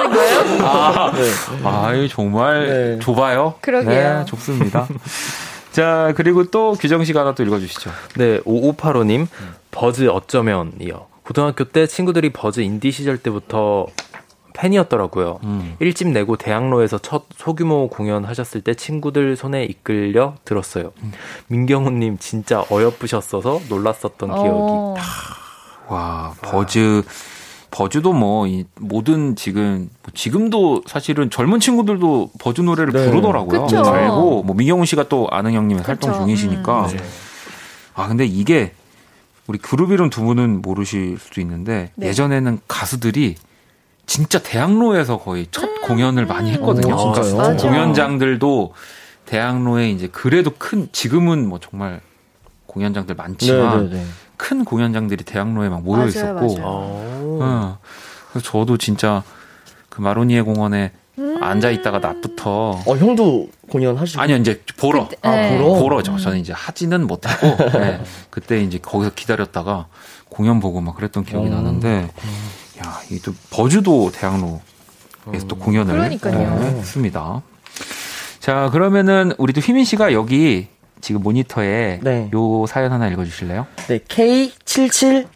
아, 되는 거예요? 아, 네. 아유, 정말 네. 좁아요. 그러게요. 네, 좁습니다. 자, 그리고 또 규정 씨가 하나 또 읽어주시죠. 네, 5585님, 버즈 어쩌면이요. 고등학교 때 친구들이 버즈 인디 시절 때부터 팬이었더라고요. 음. 일집 내고 대학로에서 첫 소규모 공연 하셨을 때 친구들 손에 이끌려 들었어요. 음. 민경훈님 진짜 어여쁘셨어서 놀랐었던 기억이. 어. 와, 버즈, 버즈도 뭐, 이 모든 지금, 뭐 지금도 사실은 젊은 친구들도 버즈 노래를 네. 부르더라고요. 그쵸. 알고, 뭐, 민경훈 씨가 또 아는 형님의 활동. 중이시니까. 음. 아, 근데 이게, 우리 그룹 이름 두 분은 모르실 수도 있는데, 네. 예전에는 가수들이 진짜 대학로에서 거의 첫 공연을 많이 했거든요. 오, 진짜요? 그러니까. 공연장들도 대학로에 이제 그래도 큰, 지금은 뭐 정말 공연장들 많지만, 네네네. 큰 공연장들이 대학로에 막 모여 맞아요, 있었고, 맞아요. 어. 어, 그래서 저도 진짜 그 마로니에 공원에 음. 앉아 있다가 낮부터 어, 형도 공연 하시고. 아니요 이제 보러 그때- 아, 네. 보러? 보러죠. 저는 이제 하지는 못했고 네, 그때 이제 거기서 기다렸다가 공연 보고 막 그랬던 기억이 음. 나는데 야 이게 또 버즈도 대학로에서 또 공연을 그러니까요. 네, 했습니다. 자 그러면은 우리 또 휘민 씨가 여기 지금 모니터에 네. 요 사연 하나 읽어 주실래요? 네, K77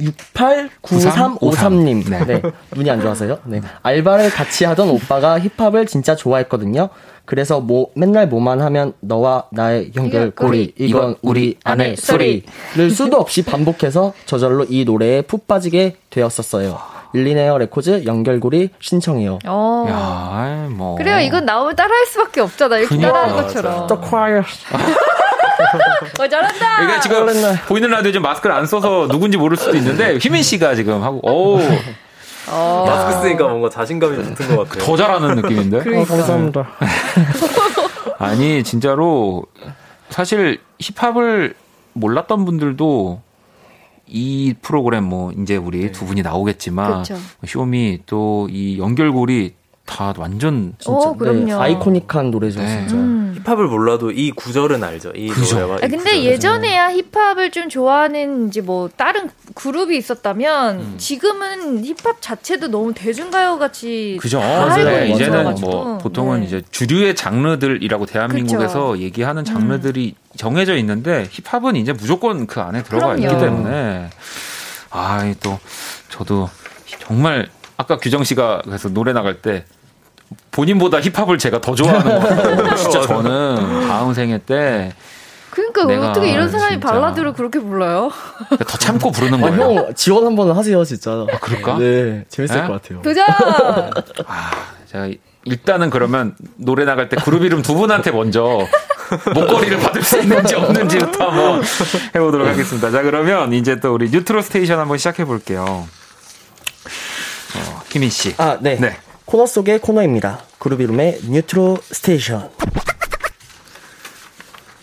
689353님. 네. 네. 눈이 안 좋아서요. 네. 알바를 같이 하던 오빠가 힙합을 진짜 좋아했거든요. 그래서 뭐 맨날 뭐만 하면 너와 나의 연결고리 이건 우리 안의 소리를 수도 없이 반복해서 저절로 이 노래에 푹 빠지게 되었었어요. ILLIONAIRE RECORDS 연결고리 신청해요. 어. 야, 아이, 뭐. 그래요. 이건 나오면 따라할 수밖에 없잖아. 이렇게 그니까. 따라하는 것처럼. The choir. 어, 잘한다. 그러니까 지금 그랬나. 보이는 라디오 지금 마스크를 안 써서 누군지 모를 수도 있는데 휘민 씨가 지금 하고 오, 어. 마스크 쓰니까 뭔가 자신감이 붙은 것 같아요. 더 잘하는 느낌인데. 어, 감사합니다. 아니 진짜로 사실 힙합을 몰랐던 분들도 이 프로그램 뭐 이제 우리 두 분이 나오겠지만 그쵸. 쇼미 또 이 연결고리 다 완전 어, 그럼요. 네, 아이코닉한 노래죠, 네. 진짜. 음. 힙합을 몰라도 이 구절은 알죠. 이 그죠. 노래와. 아, 이 근데. 예전에야 힙합을 좀 좋아하는 이제 뭐 다른 그룹이 있었다면 음. 지금은 힙합 자체도 너무 대중가요 같이 그죠. 다 알고 네, 이제는. 뭐 보통은 네. 이제 주류의 장르들이라고 대한민국에서 그쵸. 얘기하는 장르들이 정해져 있는데 힙합은 이제 무조건 그 안에 들어가 그럼요. 있기 때문에 아, 이또 저도 정말 아까 규정 씨가 그래서 노래 나갈 때 본인보다 힙합을 제가 더 좋아하는 거 같아요. 진짜 저는 다음 생애 때더 그러니까 내가 어떻게 이런 사람이 진짜- 발라드를 그렇게 불러요? 참고 부르는 아, 거예요. 형, 지원 한번 하세요, 진짜. 그럴까? 네, 재밌을 네? 것 같아요. 도전! 아, 제가 일단은 그러면 노래 나갈 때 그룹 이름 두 분한테 먼저 목걸이를 받을 수 있는지 없는지부터 한번 해보도록 하겠습니다. 자, 그러면 이제 또 우리 newtro station 한번 시작해 볼게요. 어, 희민 씨. 아, 네. 네. 코너 속의 코너입니다. 그룹 이름의 newtro station.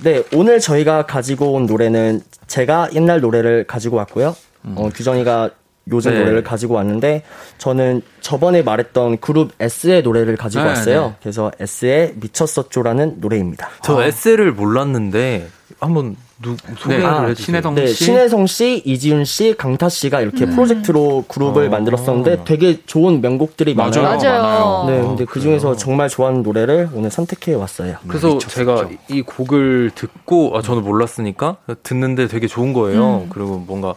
네, 오늘 저희가 가지고 온 노래는 제가 옛날 노래를 가지고 왔고요. 어, 규정이가 요즘 네. 노래를 가지고 왔는데 저는 저번에 말했던 그룹 S의 노래를 가지고 네, 왔어요. 네. 그래서 S의 미쳤었죠라는 노래입니다. 저 S를 몰랐는데 한번 누, 소개를 아, 해주세요. 신혜동 네, 씨. 신혜성 씨, 이지윤 씨, 강타 씨가 이렇게 프로젝트로 그룹을 어. 만들었었는데 되게 좋은 명곡들이 맞아요. 많아요. 맞아요. 많아요. 네, 근데 그 중에서 정말 좋아하는 노래를 오늘 선택해 왔어요. 그래서 미쳤었죠. 제가 이 곡을 듣고 아 저는 몰랐으니까 듣는데 되게 좋은 거예요. 그리고 뭔가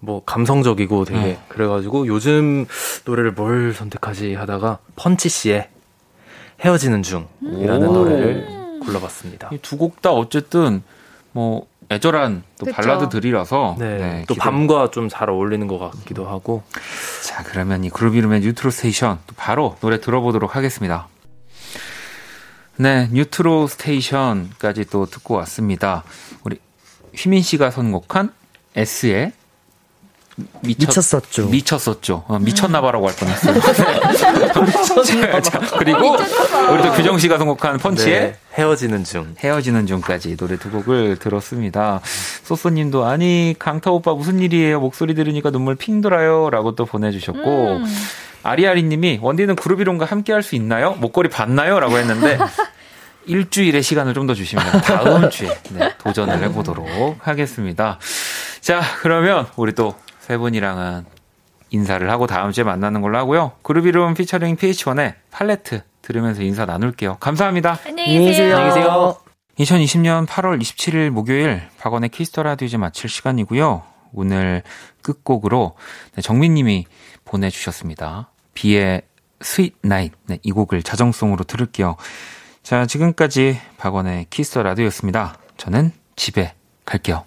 뭐 감성적이고 되게 네. 그래가지고 요즘 노래를 뭘 선택하지 하다가 펀치 씨의 헤어지는 중이라는 오. 노래를 골라봤습니다. 이 두 곡 다 어쨌든 뭐 애절한 또 그쵸. 발라드들이라서 네, 네, 또 기대- 밤과 좀 잘 어울리는 것 같기도 하고 자, 그러면 이 그룹 이름의 newtro station 또 바로 노래 들어보도록 하겠습니다. 네, newtro station까지 또 듣고 왔습니다. 우리 휘민 씨가 선곡한 S의 미쳤, 미쳤 었죠. 미쳤었죠. 어, 미쳤나봐라고 할 뻔했어요. 그리고 우리 또 규정 씨가 선곡한 펀치의 네, 헤어지는 중. 헤어지는 중까지 노래 두 곡을 들었습니다. 소소님도 아니 강타 오빠 무슨 일이에요? 목소리 들으니까 눈물 핑 돌아요라고 또 보내주셨고 음. 아리아리님이 원디는 그룹 이론과 함께 할 수 있나요? 목걸이 받나요?라고 했는데 일주일의 시간을 좀 더 주시면 다음 주에 네, 도전을 해보도록 하겠습니다. 자 그러면 우리 또 세 분이랑은 인사를 하고 다음 주에 만나는 걸로 하고요. 그룹 이름 featuring pH-1의 팔레트 들으면서 인사 나눌게요. 감사합니다. 안녕히 계세요. 안녕히 계세요. 2020년 8월 27일 목요일 박원의 Kiss the 라디오 이제 마칠 시간이고요. 오늘 끝곡으로 네, 정민님이 보내주셨습니다. V의 Sweet Night 네, 이 곡을 자정송으로 들을게요. 자 지금까지 박원의 Kiss the 라디오였습니다. 저는 집에 갈게요.